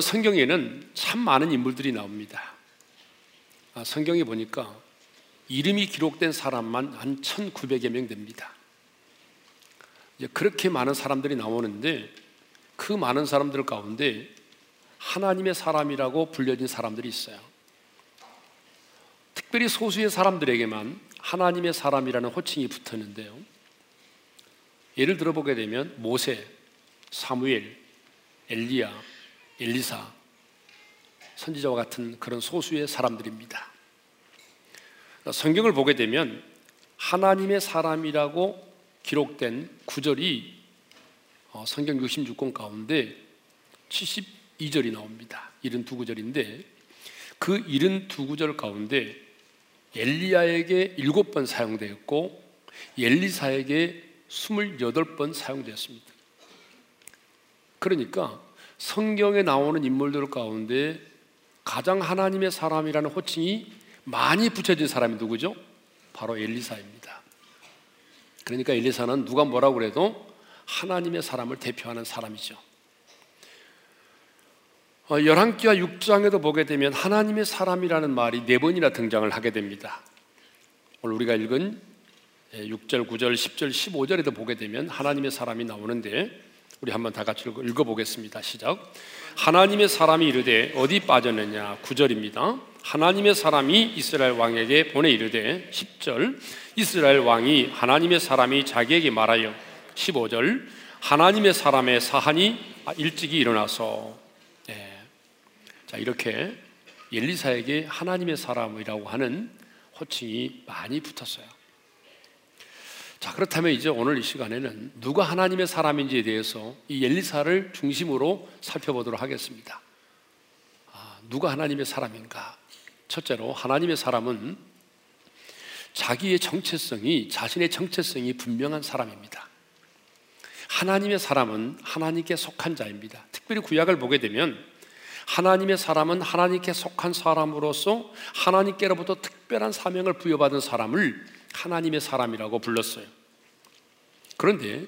아, 여러분 성경에는 참 많은 인물들이 나옵니다. 아, 성경에 보니까 이름이 기록된 사람만 한 1,900여 명 됩니다. 그렇게 많은 사람들이 나오는데 그 많은 사람들 가운데 하나님의 사람이라고 불려진 사람들이 있어요. 특별히 소수의 사람들에게만 하나님의 사람이라는 호칭이 붙었는데요. 예를 들어 보게 되면 모세, 사무엘, 엘리야, 엘리사, 선지자와 같은 그런 소수의 사람들입니다. 성경을 보게 되면 하나님의 사람이라고 기록된 구절이 어, 성경 66권 가운데 72절이 나옵니다. 72구절인데 그 72구절 가운데 엘리야에게 7번 사용되었고 엘리사에게 28번 사용되었습니다. 그러니까 성경에 나오는 인물들 가운데 가장 하나님의 사람이라는 호칭이 많이 붙여진 사람이 누구죠? 바로 엘리사입니다. 그러니까 엘리사는 누가 뭐라고 그래도 하나님의 사람을 대표하는 사람이죠. 어, 열왕기와 6장에도 보게 되면 하나님의 사람이라는 말이 네 번이나 등장을 하게 됩니다. 오늘 우리가 읽은 6절, 9절, 10절, 15절에도 보게 되면 하나님의 사람이 나오는데 우리 한번 다 같이 읽어보겠습니다. 시작. 하나님의 사람이 이르되 어디 빠졌느냐? 9절입니다. 하나님의 사람이 이스라엘 왕에게 보내 이르되 10절 이스라엘 왕이 하나님의 사람이 자기에게 말하여 15절 하나님의 사람의 사한이 일찍이 일어나서 네. 자 이렇게 엘리사에게 하나님의 사람이라고 하는 호칭이 많이 붙었어요. 자 그렇다면 이제 오늘 이 시간에는 누가 하나님의 사람인지에 대해서 이 엘리사를 중심으로 살펴보도록 하겠습니다. 아, 누가 하나님의 사람인가? 첫째로 하나님의 사람은 자기의 정체성이 자신의 정체성이 분명한 사람입니다. 하나님의 사람은 하나님께 속한 자입니다. 특별히 구약을 보게 되면 하나님의 사람은 하나님께 속한 사람으로서 하나님께로부터 특별한 사명을 부여받은 사람을 하나님의 사람이라고 불렀어요. 그런데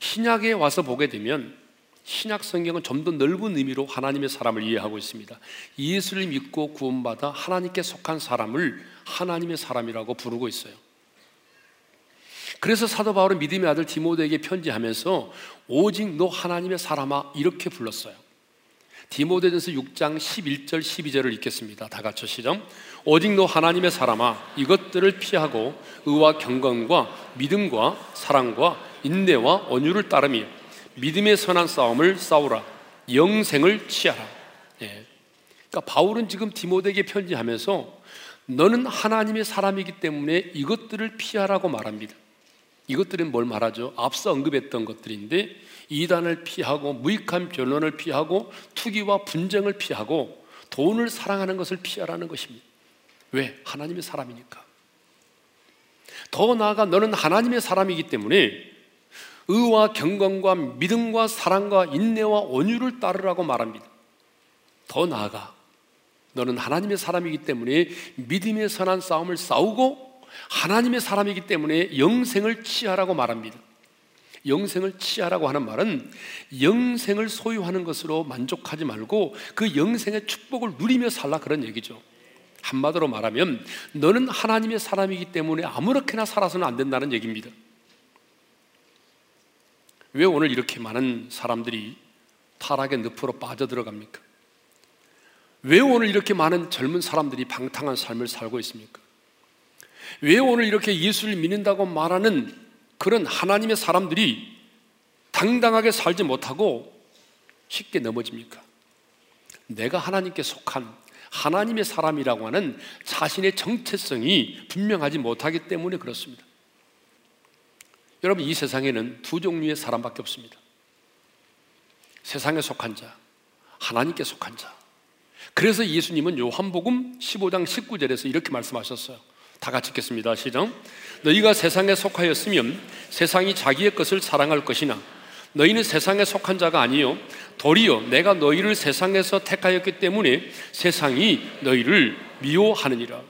신약에 와서 보게 되면 신약 성경은 좀 더 넓은 의미로 하나님의 사람을 이해하고 있습니다. 예수를 믿고 구원받아 하나님께 속한 사람을 하나님의 사람이라고 부르고 있어요. 그래서 사도 바울은 믿음의 아들 디모데에게 편지하면서 오직 너 하나님의 사람아 이렇게 불렀어요. 디모데전서 6장 11절 12절을 읽겠습니다. 다 같이 시작. 오직 너 하나님의 사람아 이것들을 피하고 의와 경건과 믿음과 사랑과 인내와 온유를 따르며 믿음의 선한 싸움을 싸우라. 영생을 취하라. 예. 그러니까 바울은 지금 디모데에게 편지하면서 너는 하나님의 사람이기 때문에 이것들을 피하라고 말합니다. 이것들은 뭘 말하죠? 앞서 언급했던 것들인데 이단을 피하고 무익한 변론을 피하고 투기와 분쟁을 피하고 돈을 사랑하는 것을 피하라는 것입니다. 왜? 하나님의 사람이니까. 더 나아가 너는 하나님의 사람이기 때문에 의와 경건과 믿음과 사랑과 인내와 온유를 따르라고 말합니다. 더 나아가 너는 하나님의 사람이기 때문에 믿음의 선한 싸움을 싸우고 하나님의 사람이기 때문에 영생을 취하라고 말합니다. 영생을 취하라고 하는 말은 영생을 소유하는 것으로 만족하지 말고 그 영생의 축복을 누리며 살라 그런 얘기죠. 한마디로 말하면 너는 하나님의 사람이기 때문에 아무렇게나 살아서는 안 된다는 얘기입니다. 왜 오늘 이렇게 많은 사람들이 타락의 늪으로 빠져들어갑니까? 왜 오늘 이렇게 많은 젊은 사람들이 방탕한 삶을 살고 있습니까? 왜 오늘 이렇게 예수를 믿는다고 말하는 그런 하나님의 사람들이 당당하게 살지 못하고 쉽게 넘어집니까? 내가 하나님께 속한 하나님의 사람이라고 하는 자신의 정체성이 분명하지 못하기 때문에 그렇습니다. 여러분, 이 세상에는 두 종류의 사람밖에 없습니다. 세상에 속한 자, 하나님께 속한 자. 그래서 예수님은 요한복음 15장 19절에서 이렇게 말씀하셨어요. 다 같이 읽겠습니다. 시작. 너희가 세상에 속하였으면 세상이 자기의 것을 사랑할 것이나 너희는 세상에 속한 자가 아니요 도리어 내가 너희를 세상에서 택하였기 때문에 세상이 너희를 미워하느니라.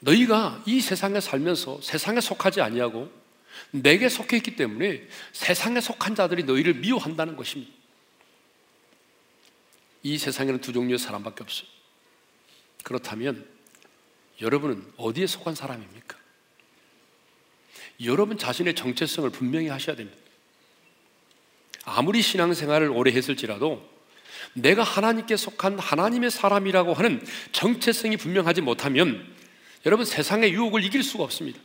너희가 이 세상에 살면서 세상에 속하지 아니하고 내게 속해 있기 때문에 세상에 속한 자들이 너희를 미워한다는 것입니다. 이 세상에는 두 종류의 사람밖에 없어요. 그렇다면 여러분은 어디에 속한 사람입니까? 여러분 자신의 정체성을 분명히 하셔야 됩니다. 아무리 신앙생활을 오래 했을지라도 내가 하나님께 속한 하나님의 사람이라고 하는 정체성이 분명하지 못하면 여러분 세상의 유혹을 이길 수가 없습니다.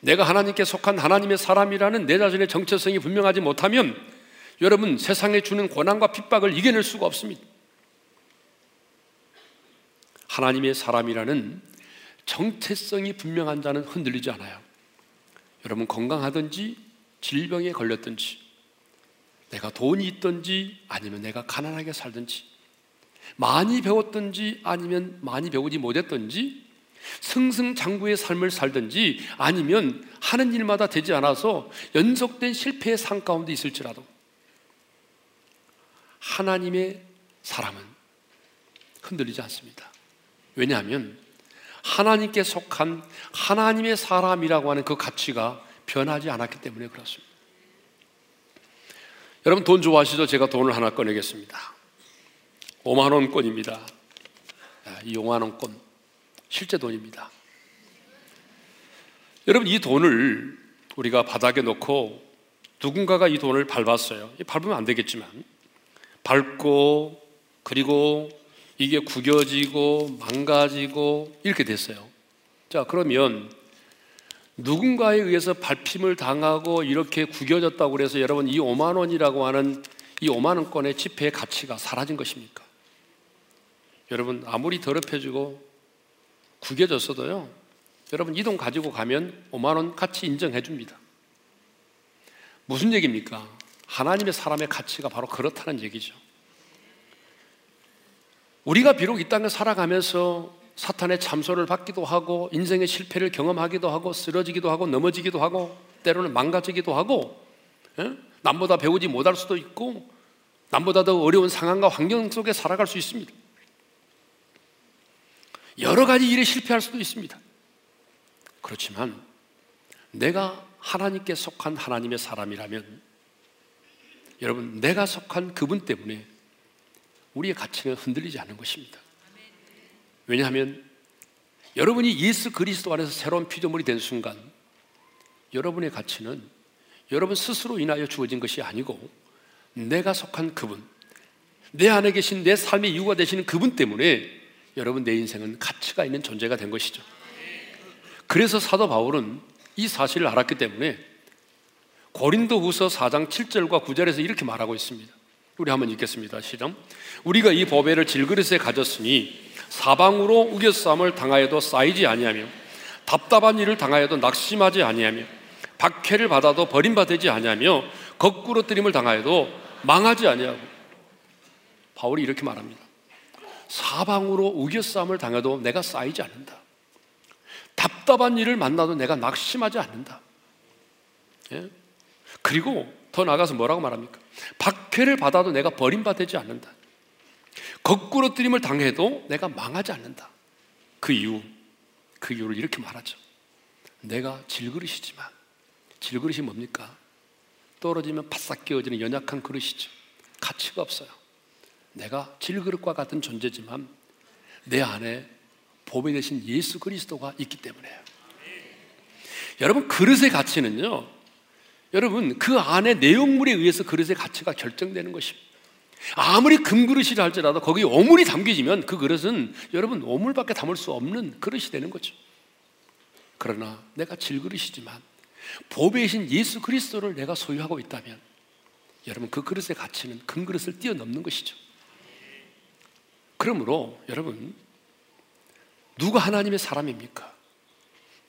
내가 하나님께 속한 하나님의 사람이라는 내 자신의 정체성이 분명하지 못하면 여러분 세상에 주는 고난과 핍박을 이겨낼 수가 없습니다. 하나님의 사람이라는 정체성이 분명한 자는 흔들리지 않아요. 여러분 건강하든지 질병에 걸렸든지 내가 돈이 있든지 아니면 내가 가난하게 살든지 많이 배웠든지 아니면 많이 배우지 못했든지 승승장구의 삶을 살든지 아니면 하는 일마다 되지 않아서 연속된 실패의 상 가운데 있을지라도 하나님의 사람은 흔들리지 않습니다. 왜냐하면 하나님께 속한 하나님의 사람이라고 하는 그 가치가 변하지 않았기 때문에 그렇습니다. 여러분 돈 좋아하시죠? 제가 돈을 하나 꺼내겠습니다. 5만 원권입니다. 이 5만 원권 실제 돈입니다. 여러분 이 돈을 우리가 바닥에 놓고 누군가가 이 돈을 밟았어요. 밟으면 안 되겠지만 밟고 그리고 이게 구겨지고 망가지고 이렇게 됐어요. 자, 그러면 누군가에 의해서 밟힘을 당하고 이렇게 구겨졌다고 그래서 여러분 이 5만 원이라고 하는 이 5만 원권의 지폐의 가치가 사라진 것입니까? 여러분 아무리 더럽혀지고 구겨졌어도요. 여러분 이 돈 가지고 가면 5만 원 가치 인정해 줍니다. 무슨 얘기입니까? 하나님의 사람의 가치가 바로 그렇다는 얘기죠. 우리가 비록 이 땅을 살아가면서 사탄의 참소를 받기도 하고 인생의 실패를 경험하기도 하고 쓰러지기도 하고 넘어지기도 하고 때로는 망가지기도 하고 예? 남보다 배우지 못할 수도 있고 남보다 더 어려운 상황과 환경 속에 살아갈 수 있습니다. 여러 가지 일에 실패할 수도 있습니다. 그렇지만 내가 하나님께 속한 하나님의 사람이라면 여러분 내가 속한 그분 때문에 우리의 가치는 흔들리지 않는 것입니다. 왜냐하면 여러분이 예수 그리스도 안에서 새로운 피조물이 된 순간 여러분의 가치는 여러분 스스로 인하여 주어진 것이 아니고 내가 속한 그분, 내 안에 계신 내 삶의 이유가 되시는 그분 때문에 여러분 내 인생은 가치가 있는 존재가 된 것이죠. 그래서 사도 바울은 이 사실을 알았기 때문에 고린도 후서 4장 7절과 9절에서 이렇게 말하고 있습니다. 우리 한번 읽겠습니다. 시작. 우리가 이 보배를 질그릇에 가졌으니 사방으로 우겨쌈을 당하여도 쌓이지 아니하며 답답한 일을 당하여도 낙심하지 아니하며 박해를 받아도 버림받지 아니하며 거꾸로 뜨림을 당하여도 망하지 아니하고 바울이 이렇게 말합니다. 사방으로 우겨쌈을 당해도 내가 쌓이지 않는다. 답답한 일을 만나도 내가 낙심하지 않는다. 예? 그리고 더 나가서 뭐라고 말합니까? 박해를 받아도 내가 버림받지 않는다. 거꾸로 뜨림을 당해도 내가 망하지 않는다. 그 이유, 그 이유를 이렇게 말하죠. 내가 질그릇이지만, 질그릇이 뭡니까? 떨어지면 바싹 깨어지는 연약한 그릇이죠. 가치가 없어요. 내가 질그릇과 같은 존재지만 내 안에 보배 대신 예수 그리스도가 있기 때문에요. 여러분, 그릇의 가치는요, 여러분, 그 안에 내용물에 의해서 그릇의 가치가 결정되는 것입니다. 아무리 금그릇이라 할지라도 거기 오물이 담겨지면 그 그릇은 여러분 오물밖에 담을 수 없는 그릇이 되는 거죠. 그러나 내가 질그릇이지만 보배이신 예수 그리스도를 내가 소유하고 있다면 여러분 그 그릇의 가치는 금그릇을 뛰어넘는 것이죠. 그러므로 여러분 누가 하나님의 사람입니까?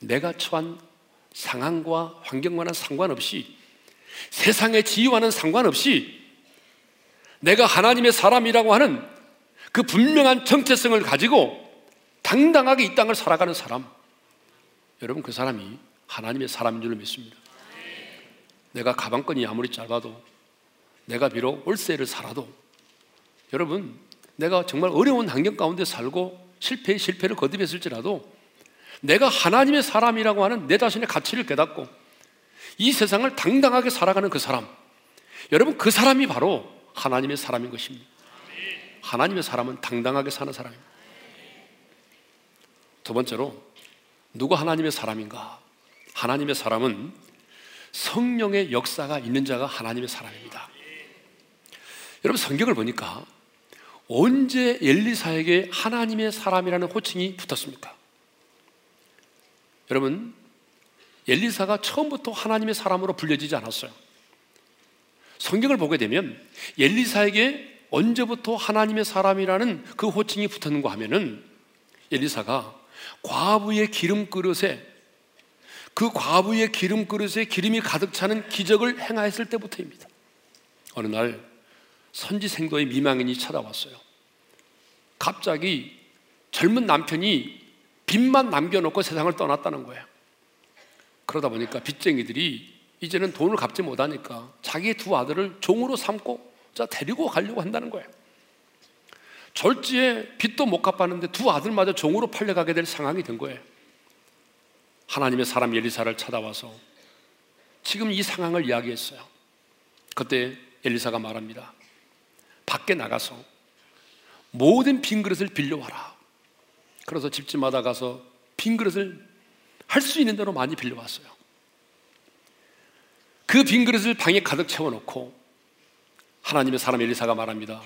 내가 처한 상황과 환경과는 상관없이 세상의 지위와는 상관없이 내가 하나님의 사람이라고 하는 그 분명한 정체성을 가지고 당당하게 이 땅을 살아가는 사람. 여러분 그 사람이 하나님의 사람인 줄 믿습니다. 내가 가방끈이 아무리 짧아도 내가 비록 월세를 살아도 여러분 내가 정말 어려운 환경 가운데 살고 실패 실패를 거듭했을지라도 내가 하나님의 사람이라고 하는 내 자신의 가치를 깨닫고 이 세상을 당당하게 살아가는 그 사람. 여러분, 그 사람이 바로 하나님의 사람인 것입니다. 하나님의 사람은 당당하게 사는 사람입니다. 두 번째로 누가 하나님의 사람인가? 하나님의 사람은 성령의 역사가 있는 자가 하나님의 사람입니다. 여러분 성경을 보니까 언제 엘리사에게 하나님의 사람이라는 호칭이 붙었습니까? 여러분 엘리사가 처음부터 하나님의 사람으로 불려지지 않았어요. 성경을 보게 되면 엘리사에게 언제부터 하나님의 사람이라는 그 호칭이 붙었는가 하면은 엘리사가 과부의 기름 그릇에 그 과부의 기름 그릇에 기름이 가득 차는 기적을 행하였을 때부터입니다. 어느 날 선지 생도의 미망인이 찾아왔어요. 갑자기 젊은 남편이 빚만 남겨놓고 세상을 떠났다는 거예요. 그러다 보니까 빚쟁이들이 이제는 돈을 갚지 못하니까 자기의 두 아들을 종으로 삼고 자 데리고 가려고 한다는 거예요. 졸지에 빚도 못 갚았는데 두 아들마저 종으로 팔려가게 될 상황이 된 거예요. 하나님의 사람 엘리사를 찾아와서 지금 이 상황을 이야기했어요. 그때 엘리사가 말합니다. 밖에 나가서 모든 빈 그릇을 빌려와라. 그래서 집집마다 가서 빈 그릇을 할 수 있는 대로 많이 빌려왔어요. 그 빈 그릇을 방에 가득 채워놓고 하나님의 사람 엘리사가 말합니다.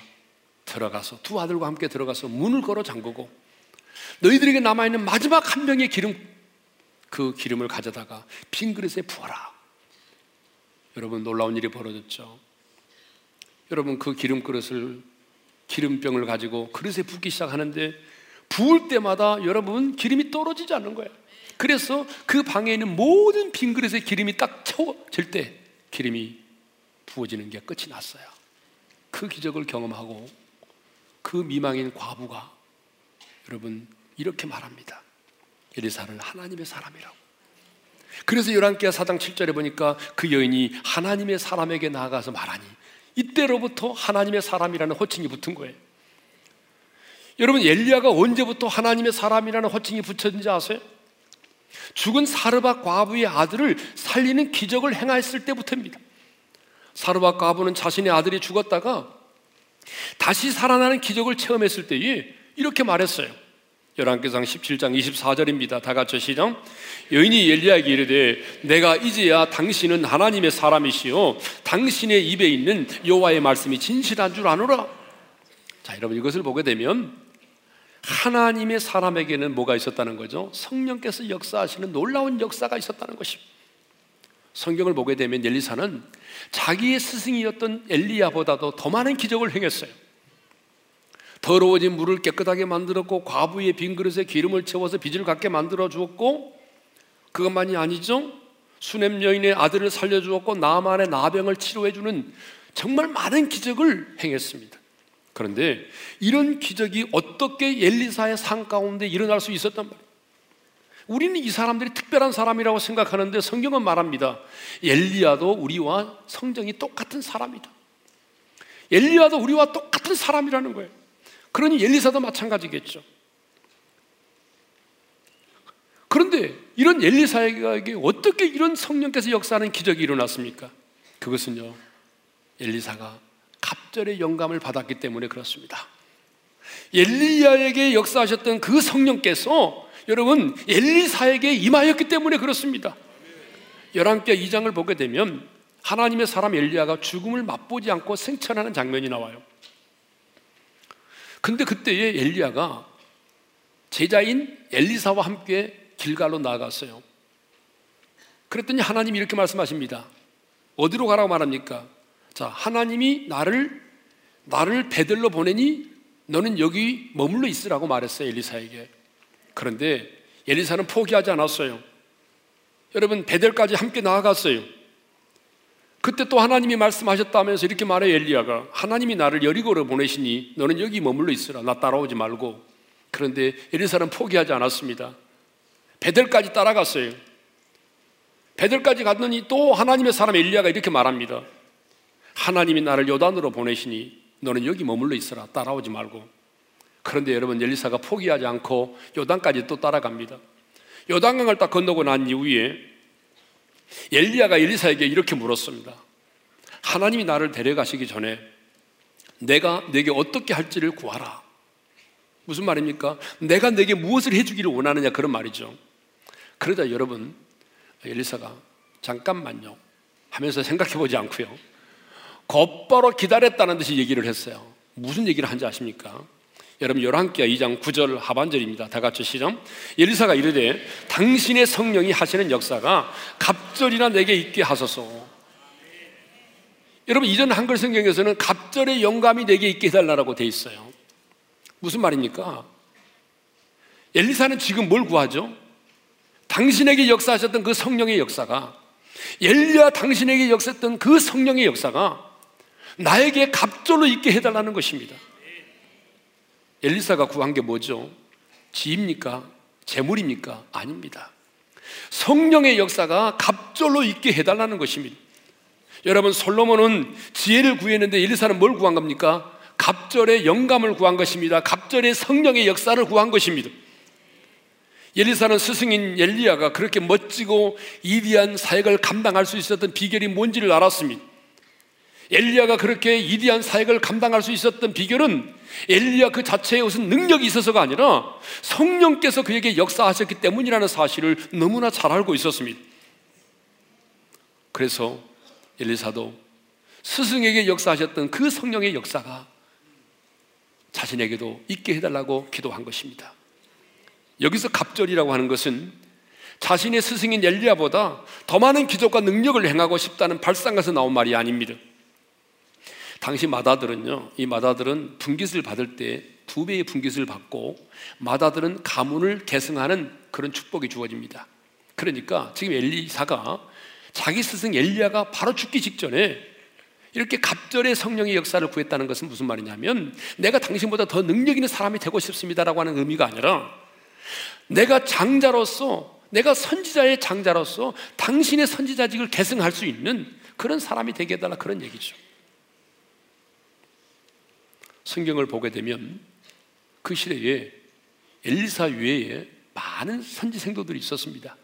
들어가서 두 아들과 함께 들어가서 문을 걸어 잠그고 너희들에게 남아있는 마지막 한 병의 기름 그 기름을 가져다가 빈 그릇에 부어라. 여러분 놀라운 일이 벌어졌죠. 여러분 그 기름 그릇을 기름병을 가지고 그릇에 붓기 시작하는데 부을 때마다 여러분 기름이 떨어지지 않는 거예요. 그래서 그 방에 있는 모든 빈 그릇에 기름이 딱 채워질 때 기름이 부어지는 게 끝이 났어요. 그 기적을 경험하고 그 미망인 과부가 여러분 이렇게 말합니다. 엘리사를 하나님의 사람이라고. 그래서 열왕기하 4장 7절에 보니까 그 여인이 하나님의 사람에게 나아가서 말하니 이때로부터 하나님의 사람이라는 호칭이 붙은 거예요. 여러분 엘리야가 언제부터 하나님의 사람이라는 호칭이 붙였는지 아세요? 죽은 사르밧 과부의 아들을 살리는 기적을 행하였을 때부터입니다. 사르밧 과부는 자신의 아들이 죽었다가 다시 살아나는 기적을 체험했을 때에 이렇게 말했어요. 열왕기상 17장 24절입니다. 다 같이 시작. 여인이 엘리야에게 이르되 내가 이제야 당신은 하나님의 사람이시요 당신의 입에 있는 여호와의 말씀이 진실한 줄 아노라. 자, 여러분 이것을 보게 되면 하나님의 사람에게는 뭐가 있었다는 거죠? 성령께서 역사하시는 놀라운 역사가 있었다는 것입니다. 성경을 보게 되면 엘리사는 자기의 스승이었던 엘리야보다도 더 많은 기적을 행했어요. 더러워진 물을 깨끗하게 만들었고 과부의 빈 그릇에 기름을 채워서 빚을 갖게 만들어 주었고 그것만이 아니죠. 수냄 여인의 아들을 살려 주었고 나만의 나병을 치료해 주는 정말 많은 기적을 행했습니다. 그런데 이런 기적이 어떻게 엘리사의 상 가운데 일어날 수 있었단 말이에요. 우리는 이 사람들이 특별한 사람이라고 생각하는데 성경은 말합니다. 엘리야도 우리와 성정이 똑같은 사람이다. 엘리야도 우리와 똑같은 사람이라는 거예요. 그러니 엘리사도 마찬가지겠죠. 그런데 이런 엘리사에게 어떻게 이런 성령께서 역사하는 기적이 일어났습니까? 그것은요, 엘리사가 갑절의 영감을 받았기 때문에 그렇습니다. 엘리야에게 역사하셨던 그 성령께서 여러분 엘리사에게 임하였기 때문에 그렇습니다. 열왕기 2장을 보게 되면 하나님의 사람 엘리야가 죽음을 맛보지 않고 생천하는 장면이 나와요. 근데 그때에 엘리야가 제자인 엘리사와 함께 길갈로 나아갔어요. 그랬더니 하나님이 이렇게 말씀하십니다. 어디로 가라고 말합니까? 자, 하나님이 나를 나를 베들로 보내니 너는 여기 머물러 있으라고 말했어요, 엘리사에게. 그런데 엘리사는 포기하지 않았어요. 여러분, 베델까지 함께 나아갔어요. 그때 또 하나님이 말씀하셨다면서 이렇게 말해 엘리야가 하나님이 나를 여리고로 보내시니 너는 여기 머물러 있으라 나 따라오지 말고 그런데 엘리사는 포기하지 않았습니다 베델까지 따라갔어요 베델까지 갔더니 또 하나님의 사람 엘리야가 이렇게 말합니다 하나님이 나를 요단으로 보내시니 너는 여기 머물러 있으라 따라오지 말고 그런데 여러분 엘리사가 포기하지 않고 요단까지 또 따라갑니다 요단강을 딱 건너고 난 이후에 엘리야가 엘리사에게 이렇게 물었습니다. 하나님이 나를 데려가시기 전에 내가 내게 어떻게 할지를 구하라. 무슨 말입니까? 내가 내게 무엇을 해주기를 원하느냐 그런 말이죠. 그러자 여러분 엘리사가 잠깐만요 하면서 생각해 보지 않고요. 곧바로 기다렸다는 듯이 얘기를 했어요. 무슨 얘기를 한지 아십니까? 여러분 열왕기하 2장 9절 하반절입니다. 다 같이 시작. 엘리사가 이르되 당신의 성령이 하시는 역사가 갑절이나 내게 있게 하소서. 여러분 이전 한글 성경에서는 갑절의 영감이 내게 있게 해달라고 돼 있어요. 무슨 말입니까? 엘리사는 지금 뭘 구하죠? 당신에게 역사하셨던 그 성령의 역사가 엘리야 당신에게 역사했던 그 성령의 역사가 나에게 갑절로 있게 해달라는 것입니다. 엘리사가 구한 게 뭐죠? 지입니까? 재물입니까? 아닙니다. 성령의 역사가 갑절로 있게 해달라는 것입니다. 여러분 솔로몬은 지혜를 구했는데 엘리사는 뭘 구한 겁니까? 갑절의 영감을 구한 것입니다. 갑절의 성령의 역사를 구한 것입니다. 엘리사는 스승인 엘리야가 그렇게 멋지고 이디한 사역을 감당할 수 있었던 비결이 뭔지를 알았습니다. 엘리야가 그렇게 이디한 사역을 감당할 수 있었던 비결은 엘리야 그 자체에 무슨 능력이 있어서가 아니라 성령께서 그에게 역사하셨기 때문이라는 사실을 너무나 잘 알고 있었습니다. 그래서 엘리사도 스승에게 역사하셨던 그 성령의 역사가 자신에게도 있게 해달라고 기도한 것입니다. 여기서 갑절이라고 하는 것은 자신의 스승인 엘리야보다 더 많은 기적과 능력을 행하고 싶다는 발상에서 나온 말이 아닙니다. 당시 마다들은요, 이 마다들은 분깃을 받을 때 두 배의 분깃을 받고 마다들은 가문을 계승하는 그런 축복이 주어집니다. 그러니까 지금 엘리사가 자기 스승 엘리야가 바로 죽기 직전에 이렇게 갑절의 성령의 역사를 구했다는 것은 무슨 말이냐면 내가 당신보다 더 능력 있는 사람이 되고 싶습니다라고 하는 의미가 아니라 내가 장자로서 내가 선지자의 장자로서 당신의 선지자직을 계승할 수 있는 그런 사람이 되게 해달라 그런 얘기죠. 성경을 보게 되면 그 시대에 엘리사 외에 많은 선지 생도들이 있었습니다.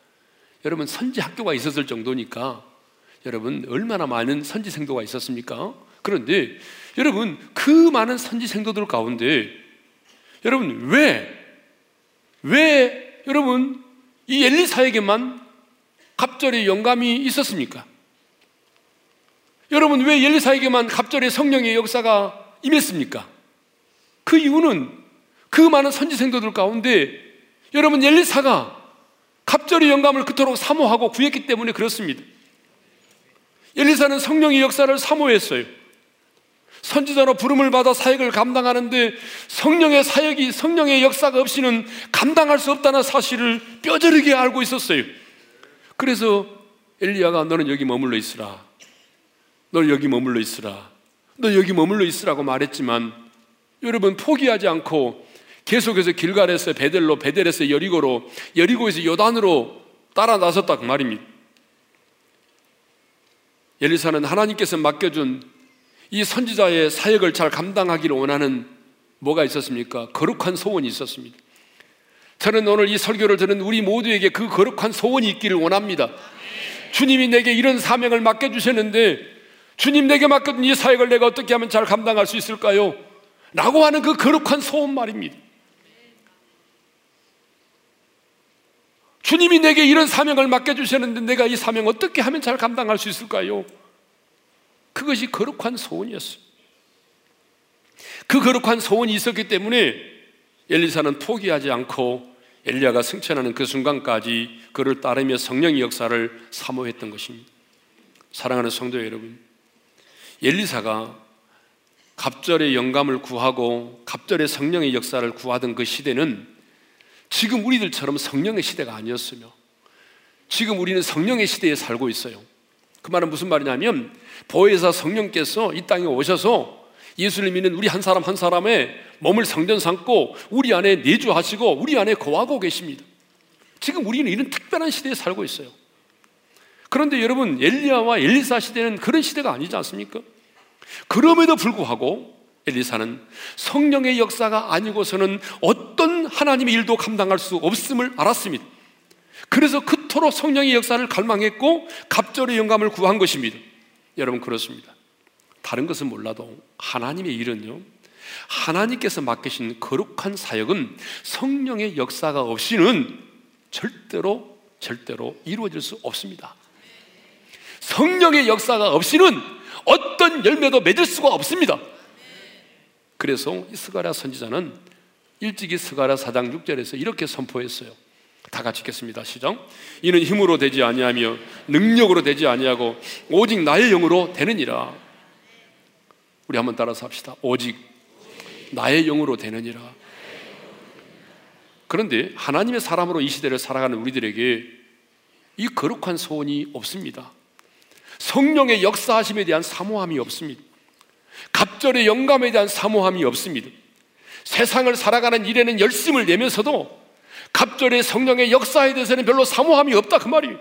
여러분 선지 학교가 있었을 정도니까 여러분 얼마나 많은 선지 생도가 있었습니까? 그런데 여러분 그 많은 선지 생도들 가운데 여러분 왜왜 여러분 이 엘리사에게만 갑절의 영감이 있었습니까? 여러분 왜 엘리사에게만 갑절의 성령의 역사가 임했습니까? 그 이유는 그 많은 선지 생도들 가운데 여러분 엘리사가 갑절의 영감을 그토록 사모하고 구했기 때문에 그렇습니다. 엘리사는 성령의 역사를 사모했어요. 선지자로 부름을 받아 사역을 감당하는데 성령의 사역이 성령의 역사가 없이는 감당할 수 없다는 사실을 뼈저리게 알고 있었어요. 그래서 엘리야가 너는 여기 머물러 있으라. 너 여기 머물러 있으라. 너 여기 머물러 있으라고 말했지만 여러분 포기하지 않고 계속해서 길갈에서 베델로 베델에서 여리고로 여리고에서 요단으로 따라 나섰다 그 말입니다. 엘리사는 하나님께서 맡겨준 이 선지자의 사역을 잘 감당하기를 원하는 뭐가 있었습니까? 거룩한 소원이 있었습니다. 저는 오늘 이 설교를 들은 우리 모두에게 그 거룩한 소원이 있기를 원합니다. 주님이 내게 이런 사명을 맡겨주셨는데 주님 내게 맡겨준 이 사역을 내가 어떻게 하면 잘 감당할 수 있을까요? 라고 하는 그 거룩한 소원 말입니다. 주님이 내게 이런 사명을 맡겨주셨는데 내가 이 사명 어떻게 하면 잘 감당할 수 있을까요? 그것이 거룩한 소원이었어요. 그 거룩한 소원이 있었기 때문에 엘리사는 포기하지 않고 엘리야가 승천하는 그 순간까지 그를 따르며 성령의 역사를 사모했던 것입니다. 사랑하는 성도 여러분, 엘리사가 갑절의 영감을 구하고 갑절의 성령의 역사를 구하던 그 시대는 지금 우리들처럼 성령의 시대가 아니었으며 지금 우리는 성령의 시대에 살고 있어요. 그 말은 무슨 말이냐면 보혜사 성령께서 이 땅에 오셔서 예수를 믿는 우리 한 사람 한 사람의 몸을 성전 삼고 우리 안에 내주하시고 우리 안에 거하고 계십니다. 지금 우리는 이런 특별한 시대에 살고 있어요. 그런데 여러분 엘리야와 엘리사 시대는 그런 시대가 아니지 않습니까? 그럼에도 불구하고 엘리사는 성령의 역사가 아니고서는 어떤 하나님의 일도 감당할 수 없음을 알았습니다. 그래서 그토록 성령의 역사를 갈망했고 갑절의 영감을 구한 것입니다. 여러분 그렇습니다. 다른 것은 몰라도 하나님의 일은요. 하나님께서 맡기신 거룩한 사역은 성령의 역사가 없이는 절대로 절대로 이루어질 수 없습니다. 성령의 역사가 없이는 어떤 열매도 맺을 수가 없습니다. 그래서 스가랴 선지자는 일찍이 스가랴 4장 6절에서 이렇게 선포했어요. 다 같이 읽겠습니다. 시작. 이는 힘으로 되지 아니하며 능력으로 되지 아니하고 오직 나의 영으로 되느니라. 우리 한번 따라서 합시다. 오직 나의 영으로 되느니라. 그런데 하나님의 사람으로 이 시대를 살아가는 우리들에게 이 거룩한 소원이 없습니다. 성령의 역사하심에 대한 사모함이 없습니다. 갑절의 영감에 대한 사모함이 없습니다. 세상을 살아가는 일에는 열심을 내면서도 갑절의 성령의 역사에 대해서는 별로 사모함이 없다 그 말이에요.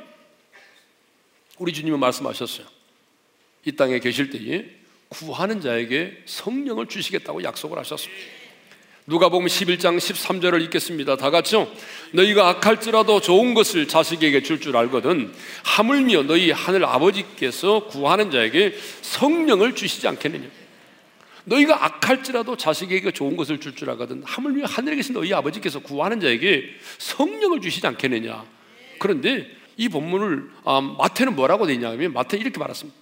우리 주님은 말씀하셨어요. 이 땅에 계실 때에 구하는 자에게 성령을 주시겠다고 약속을 하셨습니다. 누가 보면 11장 13절을 읽겠습니다. 다 같이요. 너희가 악할지라도 좋은 것을 자식에게 줄줄 줄 알거든 하물며 너희 하늘 아버지께서 구하는 자에게 성령을 주시지 않겠느냐. 너희가 악할지라도 자식에게 좋은 것을 줄줄 줄 알거든 하물며 하늘에 계신 너희 아버지께서 구하는 자에게 성령을 주시지 않겠느냐. 그런데 이 본문을 아, 마태는 뭐라고 되어 있냐면 마태 이렇게 말했습니다.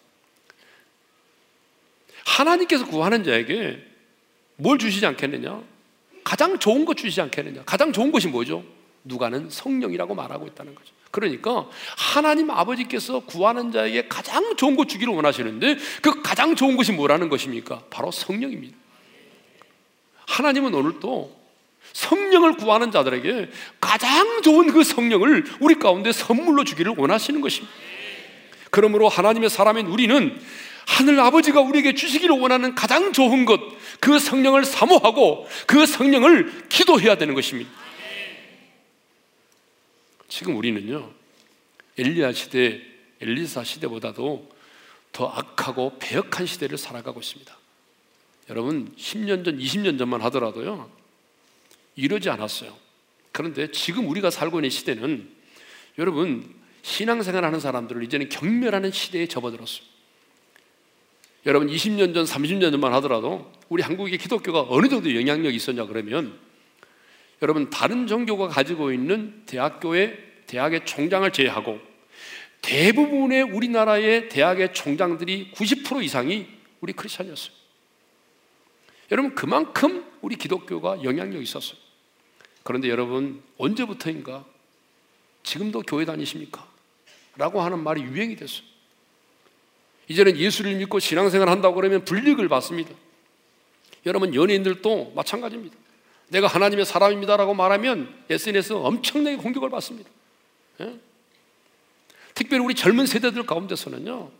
하나님께서 구하는 자에게 뭘 주시지 않겠느냐? 가장 좋은 것 주시지 않겠느냐? 가장 좋은 것이 뭐죠? 누가는 성령이라고 말하고 있다는 거죠. 그러니까 하나님 아버지께서 구하는 자에게 가장 좋은 것 주기를 원하시는데 그 가장 좋은 것이 뭐라는 것입니까? 바로 성령입니다. 하나님은 오늘도 성령을 구하는 자들에게 가장 좋은 그 성령을 우리 가운데 선물로 주기를 원하시는 것입니다. 그러므로 하나님의 사람인 우리는 하늘 아버지가 우리에게 주시기를 원하는 가장 좋은 것, 그 성령을 사모하고 그 성령을 기도해야 되는 것입니다. 지금 우리는요, 엘리야 시대, 엘리사 시대보다도 더 악하고 배역한 시대를 살아가고 있습니다. 여러분, 10년 전, 20년 전만 하더라도요, 이러지 않았어요. 그런데 지금 우리가 살고 있는 시대는 여러분, 신앙생활 하는 사람들을 이제는 경멸하는 시대에 접어들었어요. 여러분 20년 전, 30년 전만 하더라도 우리 한국의 기독교가 어느 정도 영향력이 있었냐 그러면 여러분 다른 종교가 가지고 있는 대학교의 대학의 총장을 제외하고 대부분의 우리나라의 대학의 총장들이 90% 이상이 우리 크리스천이었어요. 여러분 그만큼 우리 기독교가 영향력이 있었어요. 그런데 여러분 언제부터인가 지금도 교회 다니십니까? 라고 하는 말이 유행이 됐어요. 이제는 예수를 믿고 신앙생활 한다고 그러면 불리익을 받습니다. 여러분 연예인들도 마찬가지입니다. 내가 하나님의 사람입니다라고 말하면 SNS 엄청나게 공격을 받습니다. 예? 특별히 우리 젊은 세대들 가운데서는요.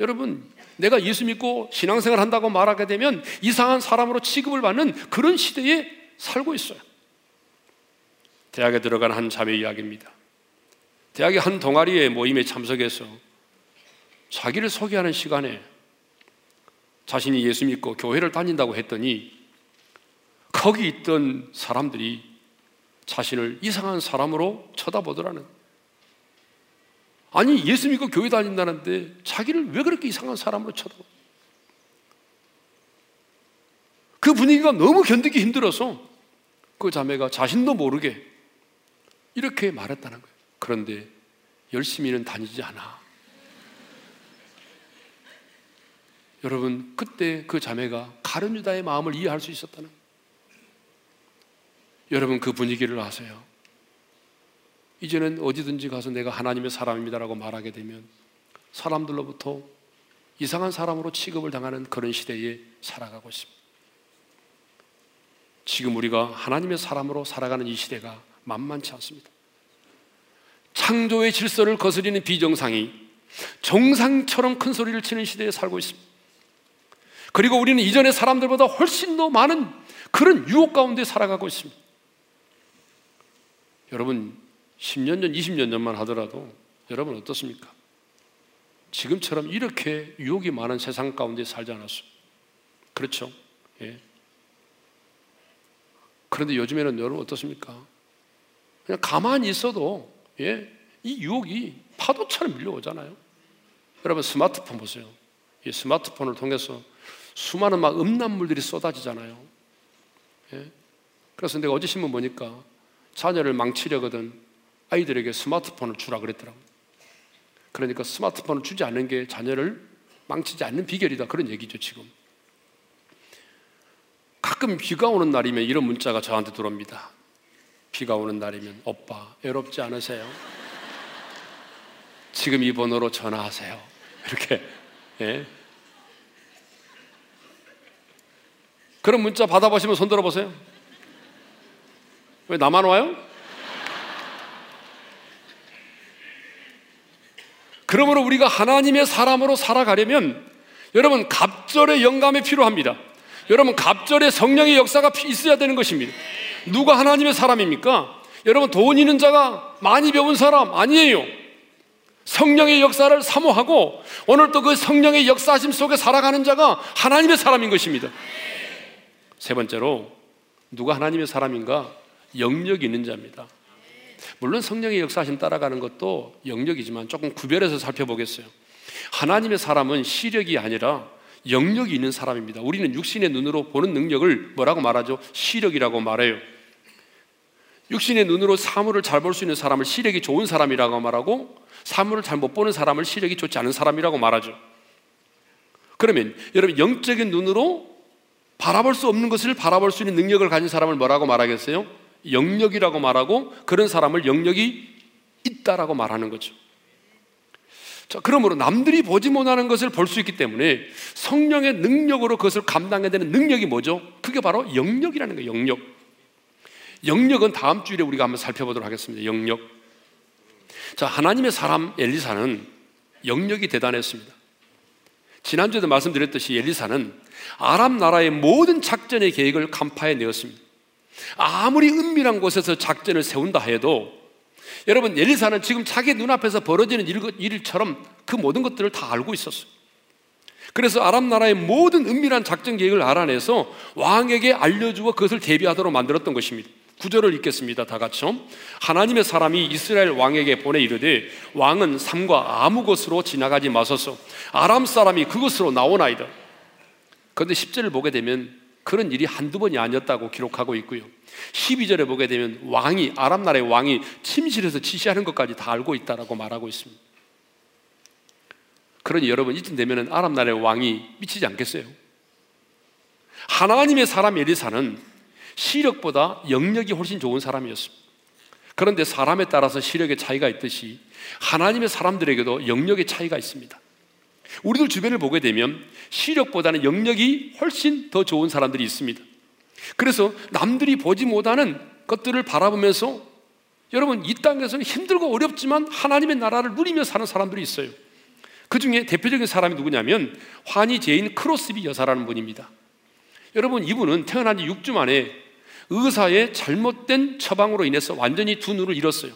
여러분 내가 예수 믿고 신앙생활 한다고 말하게 되면 이상한 사람으로 취급을 받는 그런 시대에 살고 있어요. 대학에 들어간 한 자매 이야기입니다. 대학의 한 동아리의 모임에 참석해서 자기를 소개하는 시간에 자신이 예수 믿고 교회를 다닌다고 했더니 거기 있던 사람들이 자신을 이상한 사람으로 쳐다보더라는 아니 예수 믿고 교회 다닌다는데 자기를 왜 그렇게 이상한 사람으로 쳐다보? 그 분위기가 너무 견디기 힘들어서 그 자매가 자신도 모르게 이렇게 말했다는 거예요. 그런데 열심히는 다니지 않아. 여러분 그때 그 자매가 가룟 유다의 마음을 이해할 수 있었다는 여러분 그 분위기를 아세요? 이제는 어디든지 가서 내가 하나님의 사람입니다라고 말하게 되면 사람들로부터 이상한 사람으로 취급을 당하는 그런 시대에 살아가고 있습니다. 지금 우리가 하나님의 사람으로 살아가는 이 시대가 만만치 않습니다. 창조의 질서를 거스리는 비정상이 정상처럼 큰 소리를 치는 시대에 살고 있습니다. 그리고 우리는 이전의 사람들보다 훨씬 더 많은 그런 유혹 가운데 살아가고 있습니다. 여러분, 10년 전, 20년 전만 하더라도 여러분 어떻습니까? 지금처럼 이렇게 유혹이 많은 세상 가운데 살지 않았어요. 그렇죠? 예. 그런데 요즘에는 여러분 어떻습니까? 그냥 가만히 있어도 예, 이 유혹이 파도처럼 밀려오잖아요. 여러분 스마트폰 보세요. 이 스마트폰을 통해서 수많은 막 음란물들이 쏟아지잖아요. 예? 그래서 내가 어제 신문 보니까 자녀를 망치려거든 아이들에게 스마트폰을 주라 그랬더라고. 그러니까 스마트폰을 주지 않는 게 자녀를 망치지 않는 비결이다. 그런 얘기죠, 지금. 가끔 비가 오는 날이면 이런 문자가 저한테 들어옵니다. 비가 오는 날이면 오빠 외롭지 않으세요? 지금 이 번호로 전화하세요. 이렇게 예. 그런 문자 받아보시면 손 들어보세요. 왜 나만 와요? 그러므로 우리가 하나님의 사람으로 살아가려면 여러분 갑절의 영감이 필요합니다. 여러분 갑절의 성령의 역사가 있어야 되는 것입니다. 누가 하나님의 사람입니까? 여러분 돈 있는 자가 많이 배운 사람 아니에요. 성령의 역사를 사모하고 오늘 또 그 성령의 역사심 속에 살아가는 자가 하나님의 사람인 것입니다. 세 번째로 누가 하나님의 사람인가? 영역 있는 자입니다. 물론 성령의 역사심 따라가는 것도 영역이지만 조금 구별해서 살펴보겠어요. 하나님의 사람은 시력이 아니라 영역이 있는 사람입니다. 우리는 육신의 눈으로 보는 능력을 뭐라고 말하죠? 시력이라고 말해요. 육신의 눈으로 사물을 잘 볼 수 있는 사람을 시력이 좋은 사람이라고 말하고 사물을 잘 못 보는 사람을 시력이 좋지 않은 사람이라고 말하죠. 그러면 여러분 영적인 눈으로 바라볼 수 없는 것을 바라볼 수 있는 능력을 가진 사람을 뭐라고 말하겠어요? 영역이라고 말하고 그런 사람을 영역이 있다라고 말하는 거죠. 자, 그러므로 남들이 보지 못하는 것을 볼 수 있기 때문에 성령의 능력으로 그것을 감당해야 되는 능력이 뭐죠? 그게 바로 영역이라는 거예요, 영역. 영역은 다음 주일에 우리가 한번 살펴보도록 하겠습니다. 영역. 자, 하나님의 사람 엘리사는 영역이 대단했습니다. 지난주에도 말씀드렸듯이 엘리사는 아랍 나라의 모든 작전의 계획을 간파해 내었습니다. 아무리 은밀한 곳에서 작전을 세운다 해도 여러분 엘리사는 지금 자기 눈앞에서 벌어지는 일처럼 그 모든 것들을 다 알고 있었어요. 그래서 아랍 나라의 모든 은밀한 작전 계획을 알아내서 왕에게 알려주고 그것을 대비하도록 만들었던 것입니다. 구절을 읽겠습니다. 다 같이요. 하나님의 사람이 이스라엘 왕에게 보내 이르되 왕은 삼과 아무 곳으로 지나가지 마소서. 아람 사람이 그곳으로 나오나이다. 그런데 10절을 보게 되면 그런 일이 한두 번이 아니었다고 기록하고 있고요. 12절에 보게 되면 왕이 아랍 나라의 왕이 침실에서 지시하는 것까지 다 알고 있다라고 말하고 있습니다. 그러니 여러분 이쯤 되면은 아랍 나라의 왕이 미치지 않겠어요? 하나님의 사람 에리사는 시력보다 영역이 훨씬 좋은 사람이었습니다. 그런데 사람에 따라서 시력의 차이가 있듯이 하나님의 사람들에게도 영역의 차이가 있습니다. 우리들 주변을 보게 되면 시력보다는 영역이 훨씬 더 좋은 사람들이 있습니다. 그래서 남들이 보지 못하는 것들을 바라보면서 여러분 이 땅에서는 힘들고 어렵지만 하나님의 나라를 누리며 사는 사람들이 있어요. 그 중에 대표적인 사람이 누구냐면 화니 제인 크로스비 여사라는 분입니다. 여러분 이분은 태어난 지 6주 만에 의사의 잘못된 처방으로 인해서 완전히 두 눈을 잃었어요.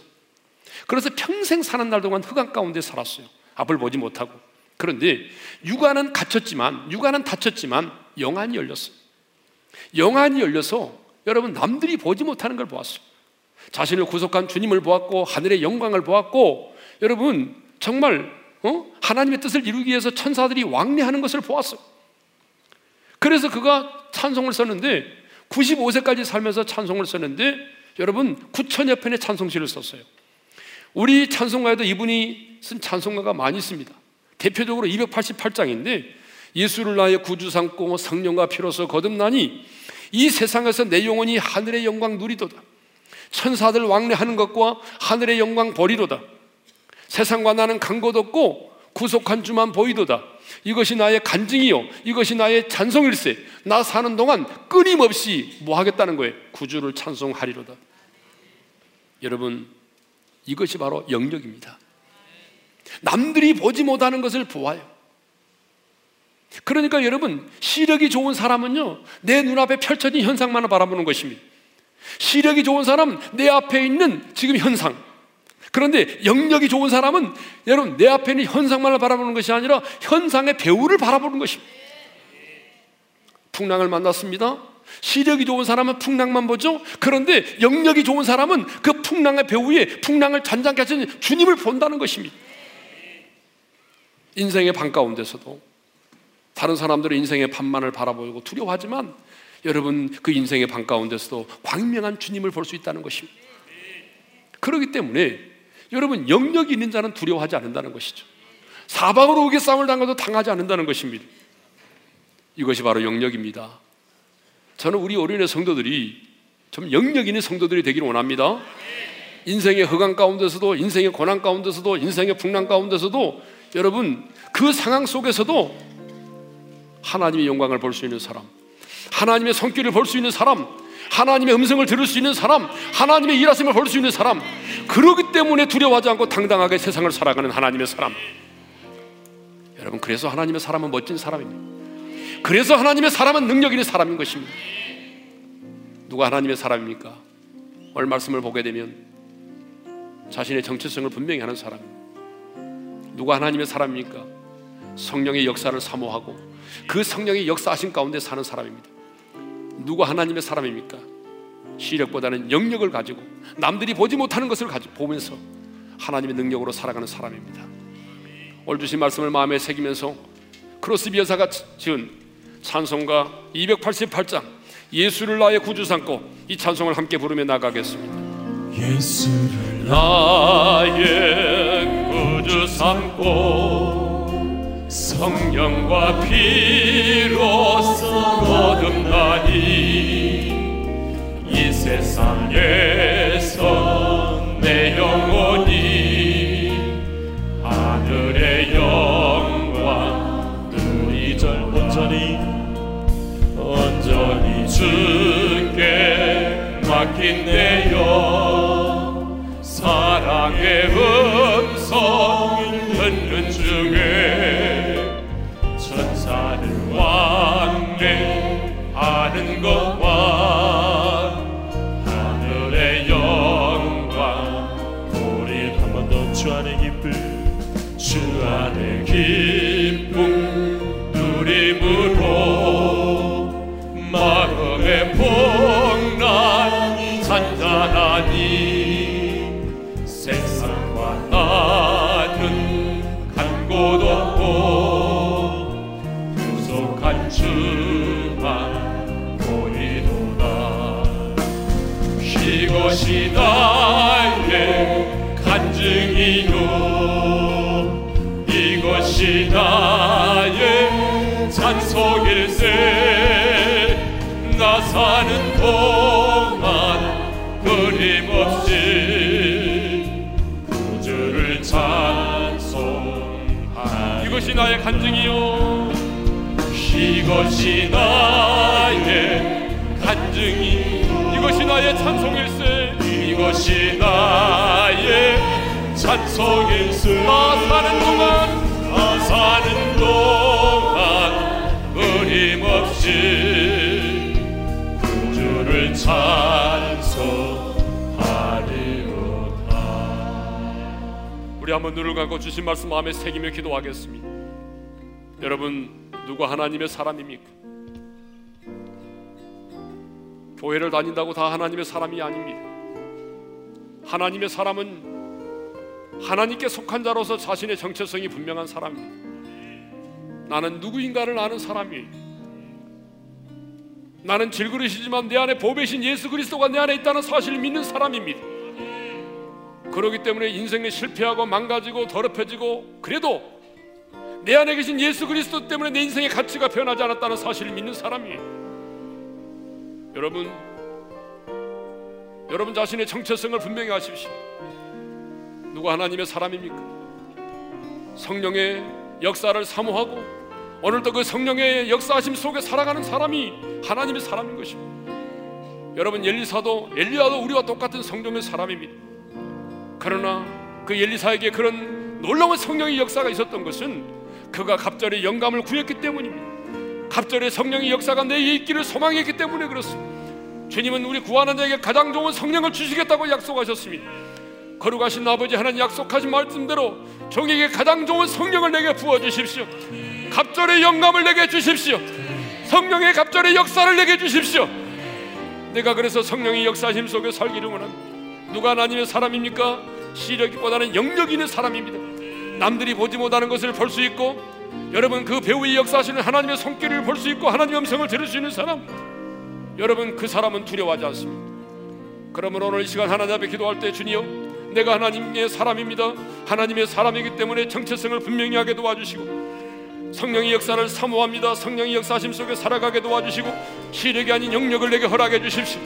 그래서 평생 사는 날 동안 흑암 가운데 살았어요. 앞을 보지 못하고. 그런데 육안은 갇혔지만 육안은 닫혔지만 영안이 열렸어요. 영안이 열려서 여러분 남들이 보지 못하는 걸 보았어요. 자신을 구속한 주님을 보았고 하늘의 영광을 보았고 여러분 정말 어? 하나님의 뜻을 이루기 위해서 천사들이 왕래하는 것을 보았어요. 그래서 그가 찬송을 썼는데 95세까지 살면서 찬송을 썼는데 여러분 9천여 편의 찬송시를 썼어요. 우리 찬송가에도 이분이 쓴 찬송가가 많이 있습니다. 대표적으로 288장인데 예수를 나의 구주 삼고 성령과 피로서 거듭나니 이 세상에서 내 영혼이 하늘의 영광 누리도다. 천사들 왕래하는 것과 하늘의 영광 버리도다. 세상과 나는 간곳 없고 구속한 주만 보이도다. 이것이 나의 간증이요. 이것이 나의 찬송일세. 나 사는 동안 끊임없이 뭐 하겠다는 거예요? 구주를 찬송하리로다. 여러분, 이것이 바로 영역입니다. 남들이 보지 못하는 것을 보아요. 그러니까 여러분, 시력이 좋은 사람은요, 내 눈앞에 펼쳐진 현상만을 바라보는 것입니다. 시력이 좋은 사람은 내 앞에 있는 지금 현상. 그런데 영역이 좋은 사람은 여러분, 내 앞에 있는 현상만을 바라보는 것이 아니라 현상의 배우를 바라보는 것입니다. 풍랑을 만났습니다. 시력이 좋은 사람은 풍랑만 보죠. 그런데 영역이 좋은 사람은 그 풍랑의 배후에 풍랑을 잔잔케 하시는 주님을 본다는 것입니다. 인생의 방 가운데서도 다른 사람들은 인생의 반만을 바라보고 두려워하지만 여러분 그 인생의 반 가운데서도 광명한 주님을 볼 수 있다는 것입니다. 그렇기 때문에 여러분 영역이 있는 자는 두려워하지 않는다는 것이죠. 사방으로 오게 싸움을 당해도 당하지 않는다는 것입니다. 이것이 바로 영역입니다. 저는 우리 어린애 성도들이 좀 영역 있는 성도들이 되기를 원합니다. 인생의 허강 가운데서도 인생의 고난 가운데서도 인생의 풍랑 가운데서도 여러분 그 상황 속에서도 하나님의 영광을 볼 수 있는 사람, 하나님의 손길을 볼 수 있는 사람, 하나님의 음성을 들을 수 있는 사람, 하나님의 일하심을 볼 수 있는 사람, 그러기 때문에 두려워하지 않고 당당하게 세상을 살아가는 하나님의 사람. 여러분, 그래서 하나님의 사람은 멋진 사람입니다. 그래서 하나님의 사람은 능력 있는 사람인 것입니다. 누가 하나님의 사람입니까? 오늘 말씀을 보게 되면 자신의 정체성을 분명히 하는 사람입니다. 누가 하나님의 사람입니까? 성령의 역사를 사모하고 그 성령의 역사하신 가운데 사는 사람입니다. 누가 하나님의 사람입니까? 시력보다는 영역을 가지고 남들이 보지 못하는 것을 가지고 보면서 하나님의 능력으로 살아가는 사람입니다. 오늘 주신 말씀을 마음에 새기면서 크로스비 여사가 지은 찬송가 288장 예수를 나의 구주 삼고 이 찬송을 함께 부르며 나가겠습니다. 예수를 나의 구주 삼고 성령과 피로써 거듭나니 이 세상에서 내 영혼이 하늘의 영광 누리절 온전히 온전히 주께 맡긴 내영 사랑의 음 성 간증이요. 이것이 나의 간증이. 이것이 나의 찬송일세. 이것이 나의 찬송일세. 나 사는 동안 나 사는 동안 끊임없이 구주를 찬송하리로다. 우리 한번 눈을 감고 주신 말씀 마음에 새기며 기도하겠습니다. 여러분 누가 하나님의 사람입니까? 교회를 다닌다고 다 하나님의 사람이 아닙니다. 하나님의 사람은 하나님께 속한 자로서 자신의 정체성이 분명한 사람입니다. 나는 누구인가를 아는 사람이에요. 나는 질그릇이지만 내 안에 보배신 예수 그리스도가 내 안에 있다는 사실을 믿는 사람입니다. 그렇기 때문에 인생에 실패하고 망가지고 더럽혀지고 그래도 내 안에 계신 예수 그리스도 때문에 내 인생의 가치가 변하지 않았다는 사실을 믿는 사람이에요. 여러분, 여러분 자신의 정체성을 분명히 하십시오. 누가 하나님의 사람입니까? 성령의 역사를 사모하고 오늘도 그 성령의 역사하심 속에 살아가는 사람이 하나님의 사람인 것입니다. 여러분 엘리사도 엘리야도 우리와 똑같은 성령의 사람입니다. 그러나 그 엘리사에게 그런 놀라운 성령의 역사가 있었던 것은 그가 갑절의 영감을 구했기 때문입니다. 갑절의 성령의 역사가 내에 있기를 소망했기 때문에 그렇습니다. 주님은 우리 구하는 자에게 가장 좋은 성령을 주시겠다고 약속하셨습니다. 거룩하신 아버지 하나님 약속하신 말씀대로 종에게 가장 좋은 성령을 내게 부어 주십시오. 갑절의 영감을 내게 주십시오. 성령의 갑절의 역사를 내게 주십시오. 내가 그래서 성령의 역사심 속에 살기를 원합니다. 누가 하나님의 사람입니까? 시력보다는 영력 있는 사람입니다. 남들이 보지 못하는 것을 볼 수 있고 여러분 그 배우의 역사하시는 하나님의 손길을 볼 수 있고 하나님의 음성을 들을 수 있는 사람 여러분 그 사람은 두려워하지 않습니다. 그러므로 오늘 이 시간 하나님 앞에 기도할 때 주니요 내가 하나님의 사람입니다. 하나님의 사람이기 때문에 정체성을 분명히 하게 도와주시고 성령의 역사를 사모합니다. 성령의 역사심 속에 살아가게 도와주시고 시력이 아닌 영역을 내게 허락해 주십시오.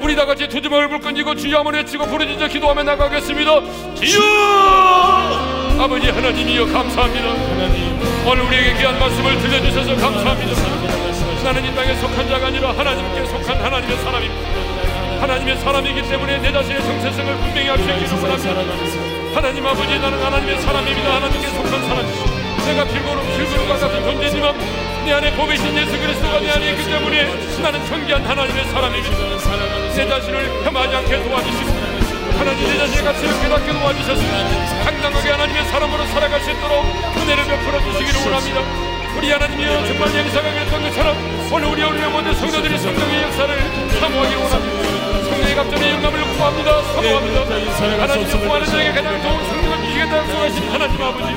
우리 다 같이 두 주먹을 불끈지고 주여 한번 외치고 부르짖어 기도하며 나가겠습니다. 주여 아버지 하나님이여 감사합니다. 하나님 오늘 우리에게 귀한 말씀을 들려주셔서 감사합니다. 나는 이 땅에 속한 자가 아니라 하나님께 속한 하나님의 사람입니다 하나님의 사람이기 때문에 내 자신의 정체성을 분명히 있기를 원합니다. 하나님 아버지 나는 하나님의 사람입니다. 하나님께 속한 사람입니다 내가 필고로 필고로과 같은 존재지만 내 안에 보배신 예수 그리스도가 내 안에 있기 때문에 나는 존귀한 하나님의 사람입니다. 내 자신을 폄하지 않게 도와주시고 하나님 내 자신의 가치를 깨닫게 도와주셨습니다 당당하게 하나님의 사람으로 살아갈 수 있도록 은혜를 베풀어 주시기를 원합니다. 우리 하나님이여 정말 예리사가 그랬던 것처럼 오늘 우리 오늘 모든 성도들이 성령의 역사를 사모하기 원합니다. 성령의 갑절의 영감을 구합니다. 사모합니다. 하나님의 구하는 자에게 가장 좋은 성령을 주시겠다고 약속하신 하나님 아버지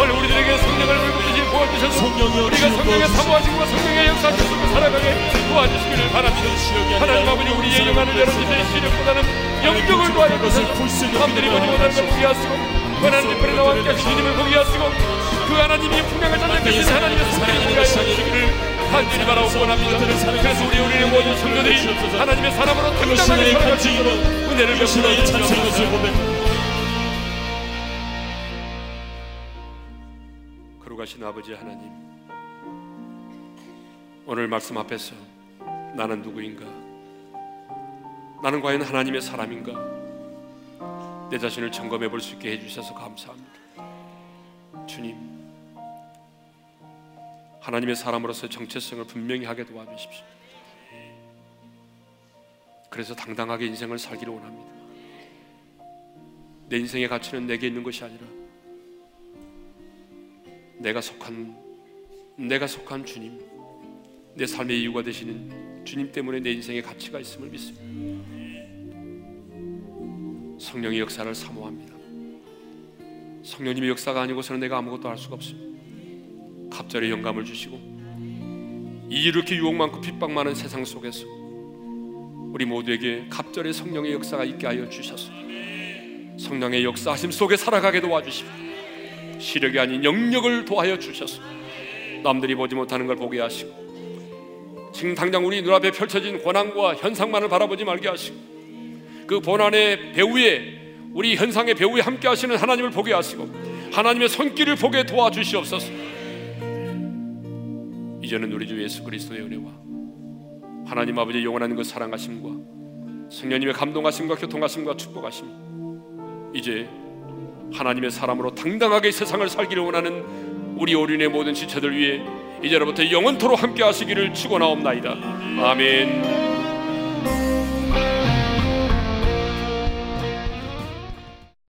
오늘 우리들에게 성령을 물고 주신 도와주셔서 우리가 성령의 사모하심과 성령의 역사 속에 살아가게 도와주시기를 바랍니다. 하나님 아버지 우리의 영안을 열어주신 시력보다는 영적을 도하여 주셔서 남들이 보지 못하는 걸 보게 하시고 하나님 앞에 나와 함께 하신 주님을 보게 하시고 그 하나님이 분명한 전쟁 신 하나님의 손길이 우리가 주시기를 간절히 바라고 원합니다. 그래서 우리 우리의 모든 성도들이 하나님의 사람으로 당당하게 간증으로 은혜를 베풀어 주시옵소서. 거룩하신 아버지 하나님 오늘 말씀 앞에서 나는 누구인가 나는 과연 하나님의 사람인가? 내 자신을 점검해 볼 수 있게 해주셔서 감사합니다. 주님 하나님의 사람으로서 정체성을 분명히 하게 도와주십시오. 그래서 당당하게 인생을 살기를 원합니다. 내 인생의 가치는 내게 있는 것이 아니라 내가 속한 내가 속한 주님 내 삶의 이유가 되시는 주님 때문에 내 인생의 가치가 있음을 믿습니다. 성령의 역사를 사모합니다. 성령님의 역사가 아니고서는 내가 아무것도 할 수가 없습니다. 갑절의 영감을 주시고 이렇게 유혹 많고 핍박 많은 세상 속에서 우리 모두에게 갑절의 성령의 역사가 있게 하여 주셔서 성령의 역사하심 속에 살아가게 도와주십시오. 시력이 아닌 영역을 도하여 주셔서 남들이 보지 못하는 걸 보게 하시고 지금 당장 우리 눈앞에 펼쳐진 고난과 현상만을 바라보지 말게 하시고 그 고난의 배후에 우리 현상의 배후에 함께 하시는 하나님을 보게 하시고 하나님의 손길을 보게 도와주시옵소서 이제는 우리 주 예수 그리스도의 은혜와 하나님 아버지의 영원한 그 사랑하심과 성령님의 감동하심과 교통하심과 축복하심 이제 하나님의 사람으로 당당하게 세상을 살기를 원하는 우리 어린의 모든 지체들 위해 이제로부터 영원토록 함께 하시기를 축원하옵나이다. 아멘.